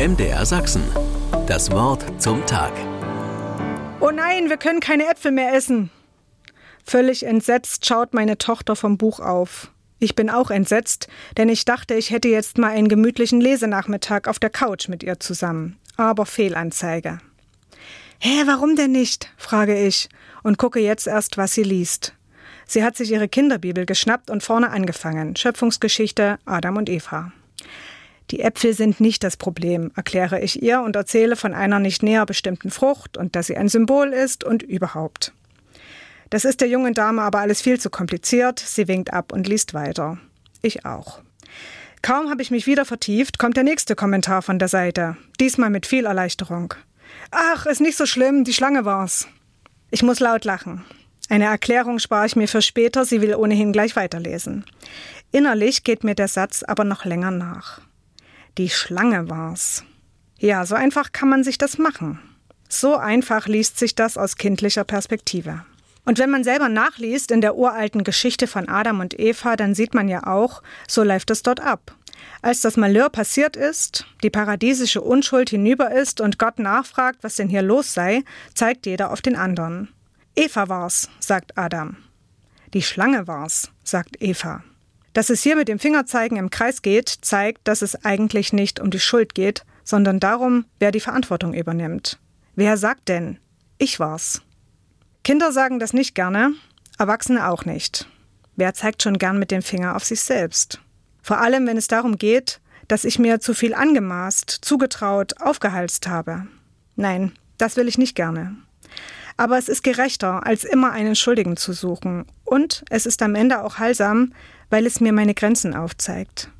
MDR Sachsen. Das Wort zum Tag. Oh nein, wir können keine Äpfel mehr essen. Völlig entsetzt schaut meine Tochter vom Buch auf. Ich bin auch entsetzt, denn ich dachte, ich hätte jetzt mal einen gemütlichen Lesenachmittag auf der Couch mit ihr zusammen. Aber Fehlanzeige. Hä, warum denn nicht? frage ich und gucke jetzt erst, was sie liest. Sie hat sich ihre Kinderbibel geschnappt und vorne angefangen. Schöpfungsgeschichte Adam und Eva. Die Äpfel sind nicht das Problem, erkläre ich ihr und erzähle von einer nicht näher bestimmten Frucht und dass sie ein Symbol ist und überhaupt. Das ist der jungen Dame aber alles viel zu kompliziert. Sie winkt ab und liest weiter. Ich auch. Kaum habe ich mich wieder vertieft, kommt der nächste Kommentar von der Seite. Diesmal mit viel Erleichterung. Ach, ist nicht so schlimm, die Schlange war's. Ich muss laut lachen. Eine Erklärung spare ich mir für später, sie will ohnehin gleich weiterlesen. Innerlich geht mir der Satz aber noch länger nach. Die Schlange war's. Ja, so einfach kann man sich das machen. So einfach liest sich das aus kindlicher Perspektive. Und wenn man selber nachliest in der uralten Geschichte von Adam und Eva, dann sieht man ja auch, so läuft es dort ab. Als das Malheur passiert ist, die paradiesische Unschuld hinüber ist und Gott nachfragt, was denn hier los sei, zeigt jeder auf den anderen. Eva war's, sagt Adam. Die Schlange war's, sagt Eva. Dass es hier mit dem Fingerzeigen im Kreis geht, zeigt, dass es eigentlich nicht um die Schuld geht, sondern darum, wer die Verantwortung übernimmt. Wer sagt denn, ich war's? Kinder sagen das nicht gerne, Erwachsene auch nicht. Wer zeigt schon gern mit dem Finger auf sich selbst? Vor allem, wenn es darum geht, dass ich mir zu viel angemaßt, zugetraut, aufgehalst habe. Nein, das will ich nicht gerne. Aber es ist gerechter, als immer einen Schuldigen zu suchen. Und es ist am Ende auch heilsam, weil es mir meine Grenzen aufzeigt.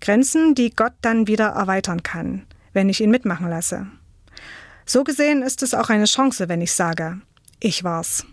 Grenzen, die Gott dann wieder erweitern kann, wenn ich ihn mitmachen lasse. So gesehen ist es auch eine Chance, wenn ich sage, ich war's.